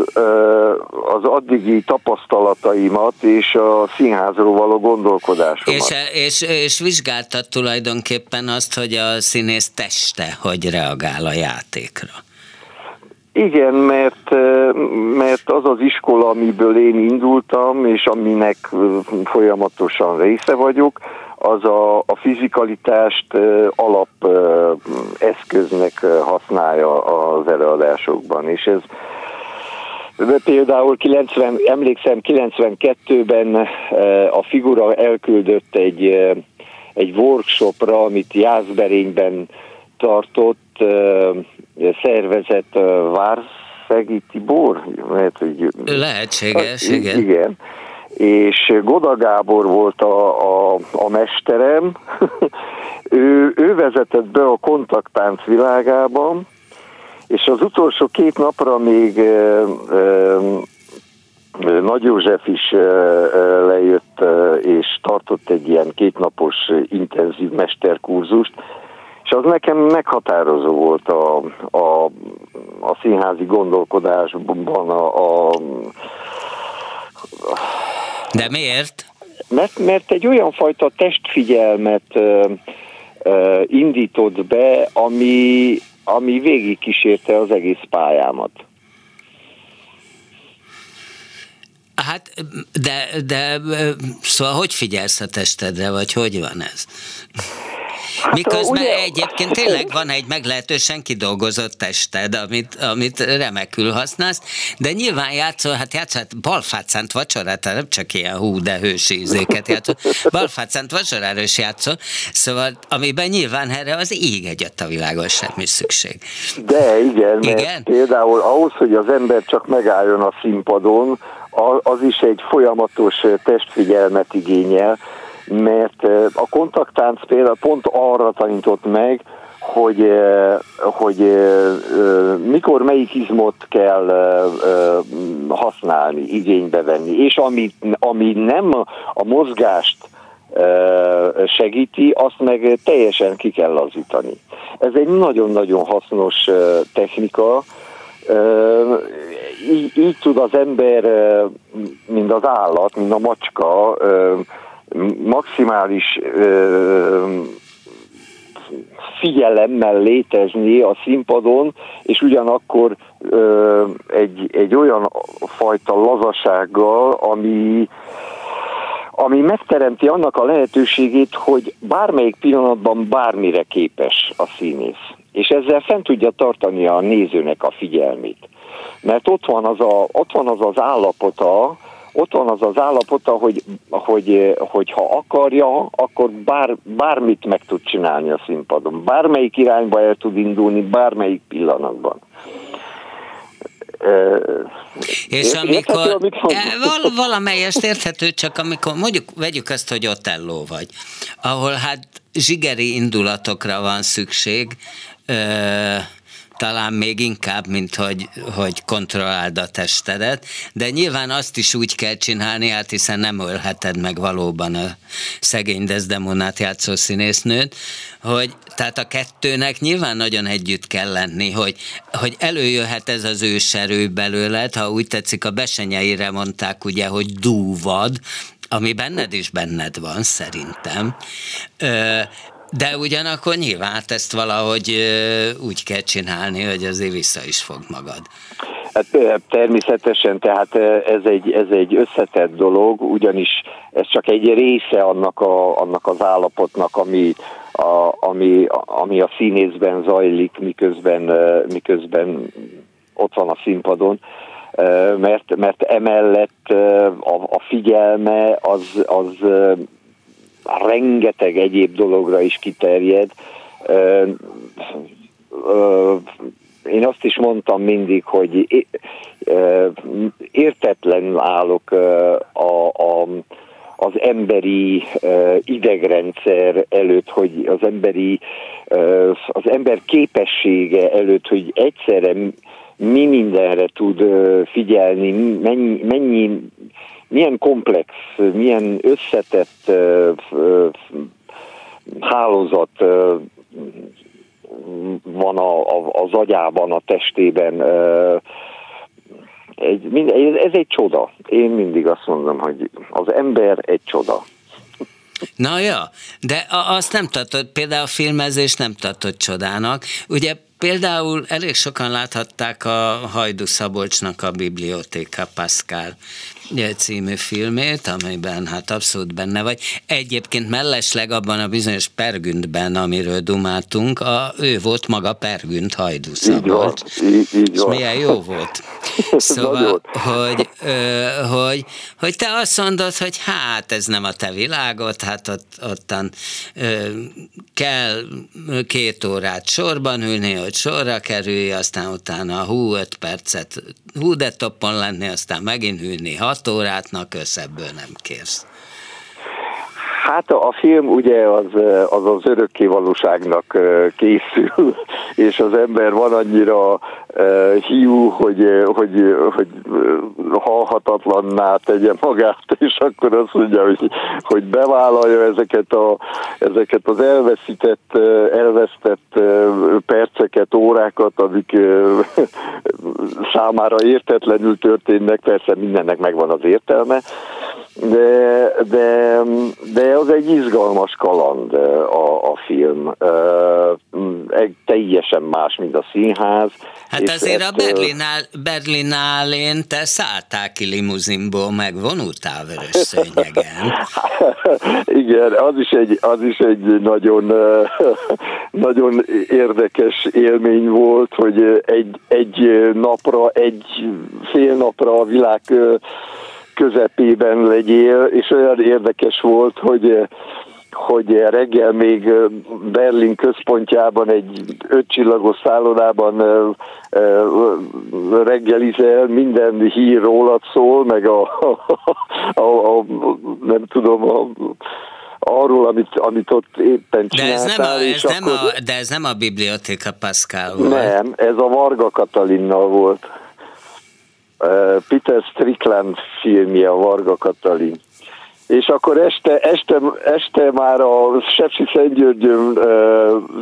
az addigi tapasztalataimat és a színházról való gondolkodásomat. És, és, és vizsgáltad tulajdonképpen azt, hogy a színész teste hogy reagál a játékra. Igen, mert, mert az iskola, amiből én indultam, és aminek folyamatosan része vagyok, az a, a fizikalitást alap eszköznek használja az előadásokban, és ez de például 90, emlékszem 92-ben a figura elküldött egy, egy workshopra, amit Jászberényben tartott, szervezett Várszegi Tibor? Lehet, hogy... Lehetséges, hát, igen. Igen. És Goda Gábor volt a, a, a mesterem, *laughs* ő, ő vezetett be a kontaktánc világában, és az utolsó két napra még e, e, Nagy József is e, lejött, és tartott egy ilyen kétnapos intenzív mesterkurzust, és az nekem meghatározó volt a, a, a színházi gondolkodásban a, a de miért? Mert, mert egy olyan fajta testfigyelmet ö, ö, indított be, ami, ami végig kísérte az egész pályámat. Hát, de, de szóval hogy figyelsz a testedre, vagy hogy van ez? Hát, Miközben ugye, egyébként tényleg van egy meglehetősen kidolgozott tested, amit, amit remekül használsz, de nyilván játszol, hát játszol, hát balfácánt vacsorát, nem csak ilyen hú, de hősi ízéket játszol, balfácánt vacsorára is játszol, szóval amiben nyilván erre az ég egyet a világon semmi szükség. De igen, igen? mert például ahhoz, hogy az ember csak megálljon a színpadon, az is egy folyamatos testfigyelmet igényel, mert a kontaktánc például pont arra tanított meg, hogy, hogy mikor melyik izmot kell használni, igénybe venni, és ami, ami nem a mozgást segíti, azt meg teljesen ki kell lazítani. Ez egy nagyon-nagyon hasznos technika, így, így tud az ember, mint az állat, mint a macska, maximális figyelemmel létezni a színpadon, és ugyanakkor ö, egy, egy olyan fajta lazasággal, ami, ami megteremti annak a lehetőségét, hogy bármelyik pillanatban bármire képes a színész. És ezzel fent tudja tartani a nézőnek a figyelmét. Mert ott van az, a, ott van az, az állapota, ott van az az állapota, hogy, hogy, hogy ha akarja, akkor bár, bármit meg tud csinálni a színpadon. Bármelyik irányba el tud indulni, bármelyik pillanatban. És amikor, val, valamelyest érthető, csak amikor mondjuk vegyük azt, hogy Otello vagy, ahol hát zsigeri indulatokra van szükség, talán még inkább, mint hogy, hogy kontrolláld a testedet, de nyilván azt is úgy kell csinálni, hát hiszen nem ölheted meg valóban a szegény Desdemonát játszó színésznőt, hogy tehát a kettőnek nyilván nagyon együtt kell lenni, hogy, hogy előjöhet ez az őserő belőled, ha úgy tetszik, a besenyeire mondták ugye, hogy dúvad, ami benned is benned van, szerintem. De ugyanakkor nyilván hát ezt valahogy úgy kell csinálni, hogy azért vissza is fog magad. Hát természetesen, tehát ez egy, ez egy összetett dolog, ugyanis ez csak egy része annak, a, annak az állapotnak, ami, a, ami, ami a színészben zajlik, miközben, miközben ott van a színpadon, mert, mert emellett a, a figyelme az, az rengeteg egyéb dologra is kiterjed. Én azt is mondtam mindig, hogy értetlen állok a, a, az emberi idegrendszer előtt, hogy az emberi az ember képessége előtt, hogy egyszerre mi mindenre tud figyelni, mennyi, mennyi milyen komplex, milyen összetett hálózat van a, a, az agyában, a testében. Egy, ez egy csoda. Én mindig azt mondom, hogy az ember egy csoda. Na ja, de azt nem tartott, például a filmezés nem tartott csodának. Ugye Például elég sokan láthatták a Hajdu Szabolcsnak a Bibliotéka Pascal című filmét, amelyben hát abszolút benne vagy. Egyébként mellesleg abban a bizonyos Pergüntben, amiről dumáltunk, a, ő volt maga Pergünt Hajdu Szabolcs. Így van, így, így van. És milyen jó volt. *laughs* Szóval, hogy, ö, hogy, hogy te azt mondod, hogy hát ez nem a te világot, hát ott, ottan ö, kell két órát sorban ülni, hogy sorra kerülj, aztán utána hú, öt percet hú, de toppon lenni, aztán megint hűni hat órátnak, összebből nem kérsz. Hát a film ugye az az, az örökké valóságnak készül, *laughs* és az ember van annyira hiú, hogy, hogy, hogy halhatatlanná tegye magát, *laughs* és akkor azt mondja, hogy, hogy bevállalja ezeket, a, ezeket az elveszített, elvesztett perceket, órákat, amik *laughs* számára értetlenül történnek, persze mindennek megvan az értelme, de, de, de az egy izgalmas kaland a, a film. Egy teljesen más, mint a színház. Hát azért a Berlinál, Berlinálén te szálltál ki limuzinból, meg vonultál vörös szőnyegen. *laughs* Igen, az is egy, az is egy nagyon, nagyon érdekes élmény volt, hogy egy, egy napra, egy fél napra a világ közepében legyél, és olyan érdekes volt, hogy hogy reggel még Berlin központjában egy ötcsillagos szállodában reggelizel, minden hír rólad szól, meg a, a, *laughs* a, a nem tudom, a, arról, amit, amit ott éppen csináltál. De ez nem a, ez nem akkor... a, de ez nem a Bibliotéka Pascal volt. Nem, ez a Varga Katalinnal volt. Peter Strickland filmje, a Varga Katalin. És akkor este, este, este már a Sepsi Szentgyörgyön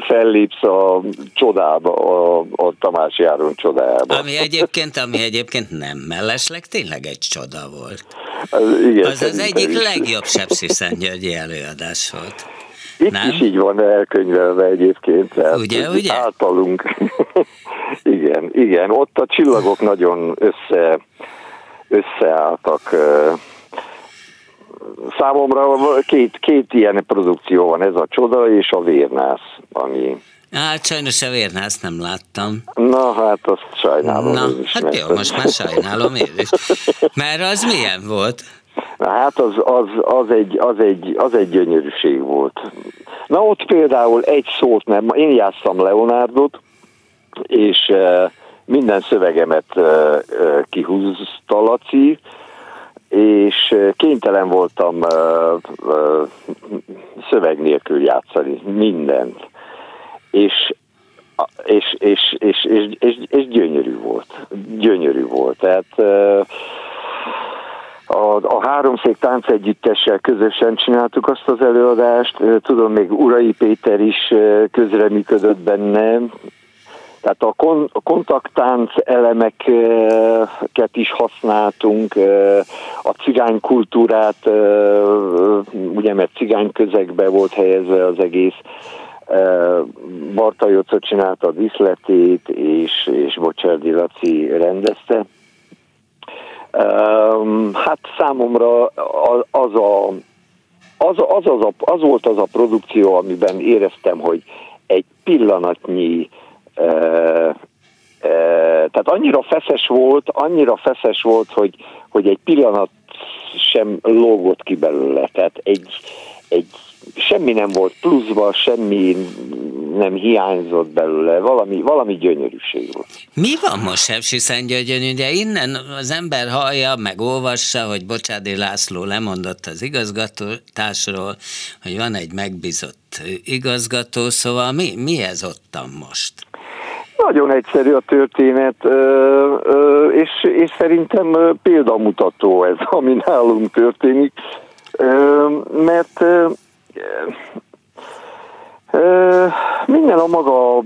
fellépsz a csodába, a, a Tamás Járon csodájába. Ami egyébként, ami egyébként nem mellesleg tényleg egy csoda volt. Az, igen, az az egyik is. legjobb Sepsi Szentgyörgyi előadás volt. Itt nem? is így van elkönyvelve egyébként. Ugye, ugye? Általunk. *laughs* igen, igen. Ott a csillagok nagyon össze, összeálltak. Számomra két, két ilyen produkció van, ez a Csoda és a Vérnász, ami Hát sajnos a vérnász nem láttam. Na hát azt sajnálom. Na, hát jó, most már sajnálom én is. *laughs* Mert az milyen volt? Na hát az, az, az, egy, az, egy, az egy gyönyörűség volt. Na ott például egy szót nem, én játsztam Leonardot, és uh, minden szövegemet uh, uh, kihúzta Laci, és kénytelen voltam szöveg nélkül játszani mindent. És és, és, és, és, és, és gyönyörű volt. Gyönyörű volt. Tehát a, a háromszék együttessel közösen csináltuk azt az előadást. Tudom, még Urai Péter is közreműködött benne, tehát a, kon, a kontakttánc elemeket is használtunk, a cigány kultúrát, ugye mert cigány közegbe volt helyezve az egész, Barta Jóca csinálta a diszletét, és, és Bocsárdi Laci rendezte. Hát számomra az a az, az, az, a, az volt az a produkció, amiben éreztem, hogy egy pillanatnyi tehát annyira feszes volt, annyira feszes volt, hogy, hogy egy pillanat sem lógott ki belőle. Tehát egy, egy semmi nem volt pluszba, semmi nem hiányzott belőle, valami, valami gyönyörűség volt. Mi van most Sepsi Szentgyörgyön? Ugye innen az ember hallja, meg olvassa, hogy Bocsádi László lemondott az igazgatásról, hogy van egy megbízott igazgató, szóval mi, mi ez ottan most? Nagyon egyszerű a történet, és, és szerintem példamutató ez, *laughs* ami nálunk történik, mert minden a maga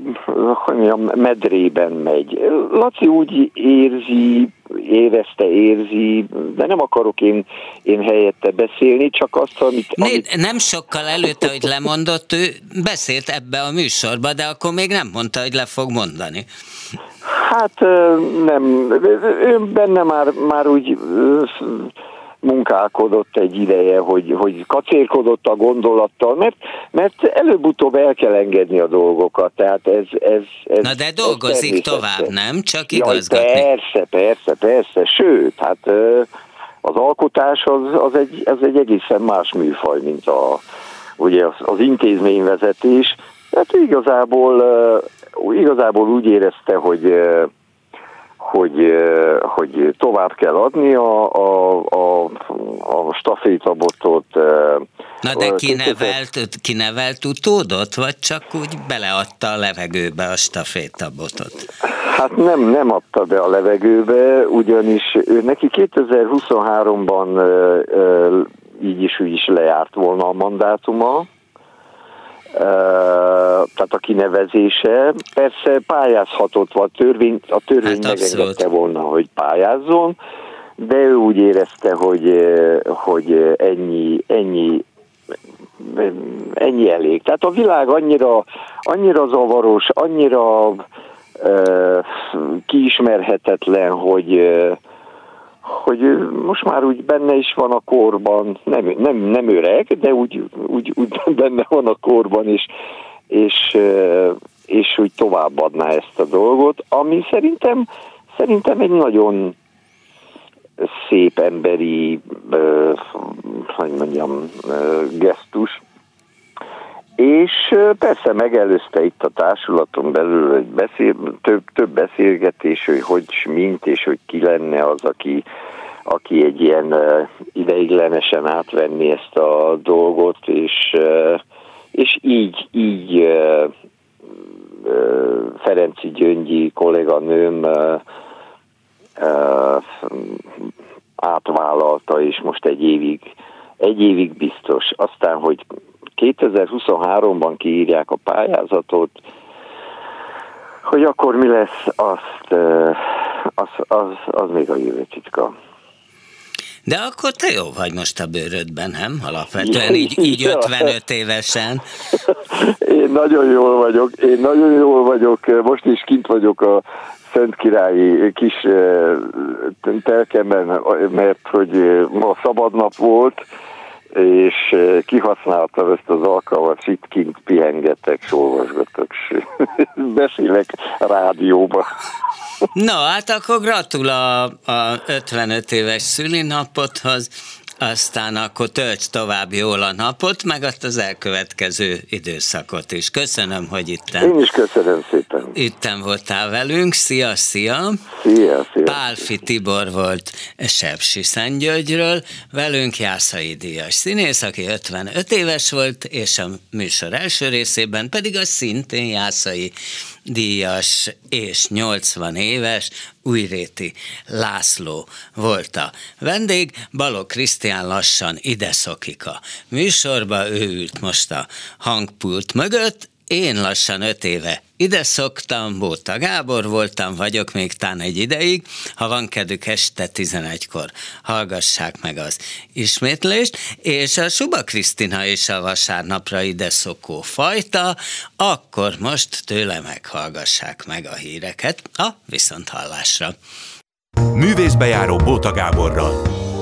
mondjam, medrében megy. Laci úgy érzi, érezte, érzi, de nem akarok én, én helyette beszélni, csak azt, amit, amit... Nem sokkal előtte, hogy lemondott, ő beszélt ebbe a műsorba, de akkor még nem mondta, hogy le fog mondani. Hát nem, ő benne már, már úgy munkálkodott egy ideje, hogy, hogy kacérkodott a gondolattal, mert, mert előbb-utóbb el kell engedni a dolgokat, tehát ez... ez, ez Na de dolgozik ez tovább, nem? Csak igazgatni. Jaj, persze, persze, persze, sőt, hát az alkotás az, az, egy, az egy egészen más műfaj, mint a, ugye az, az intézményvezetés. Hát igazából, igazából úgy érezte, hogy hogy, hogy tovább kell adni a, a, a, a stafétabotot. Na de kinevelt, kinevelt utódot, vagy csak úgy beleadta a levegőbe a stafétabotot? Hát nem, nem adta be a levegőbe, ugyanis ő neki 2023-ban így is úgy is lejárt volna a mandátuma, tehát a kinevezése. Persze pályázhatott, vagy törvény, a törvény hát megengedte volna, hogy pályázzon, de ő úgy érezte, hogy, hogy ennyi, ennyi ennyi elég. Tehát a világ annyira, annyira zavaros, annyira uh, kiismerhetetlen, hogy, uh, hogy most már úgy benne is van a korban, nem, nem, nem öreg, de úgy, úgy, úgy *laughs* benne van a korban, és, és, és úgy továbbadná ezt a dolgot, ami szerintem, szerintem egy nagyon szép emberi, hogy mondjam, gesztus, és persze megelőzte itt a társulaton belül egy beszél, több, több beszélgetés, hogy hogy mint és hogy ki lenne az, aki, aki egy ilyen ideiglenesen átvenni ezt a dolgot, és, és így, így Ferenci Gyöngyi kolléganőm átvállalta, és most egy évig, egy évig biztos. Aztán, hogy 2023-ban kiírják a pályázatot, hogy akkor mi lesz, azt, az, az, az még a jövő titka. De akkor te jó vagy most a bőrödben, nem? Alapvetően így, így *laughs* 55 évesen. Én nagyon jól vagyok, én nagyon jól vagyok, most is kint vagyok a Szentkirályi kis telkemben, mert hogy ma szabad nap volt, és eh, kihasználtam ezt az alkalmat, itt kint pihengetek, olvasgatok, *laughs* beszélek rádióba. Na, hát akkor gratul a, a 55 éves szülinapothoz, aztán akkor tölts tovább jól a napot, meg azt az elkövetkező időszakot is. Köszönöm, hogy itt. Én is köszönöm szépen. Itten voltál velünk. Szia, szia. Szia, szia. Pálfi Tibor volt Sepsi Szentgyörgyről, velünk Jászai Díjas színész, aki 55 éves volt, és a műsor első részében pedig a szintén Jászai díjas és 80 éves Újréti László volt a vendég. Baló Krisztián lassan ide szokik a műsorba, ő ült most a hangpult mögött, én lassan öt éve ide szoktam, Bóta Gábor voltam, vagyok még tán egy ideig. Ha van kedvük este 11-kor, hallgassák meg az ismétlést, és a Suba Krisztina is a vasárnapra ide szokó fajta, akkor most tőle meghallgassák meg a híreket a viszonthallásra. Művészbejáró Bóta Gáborral.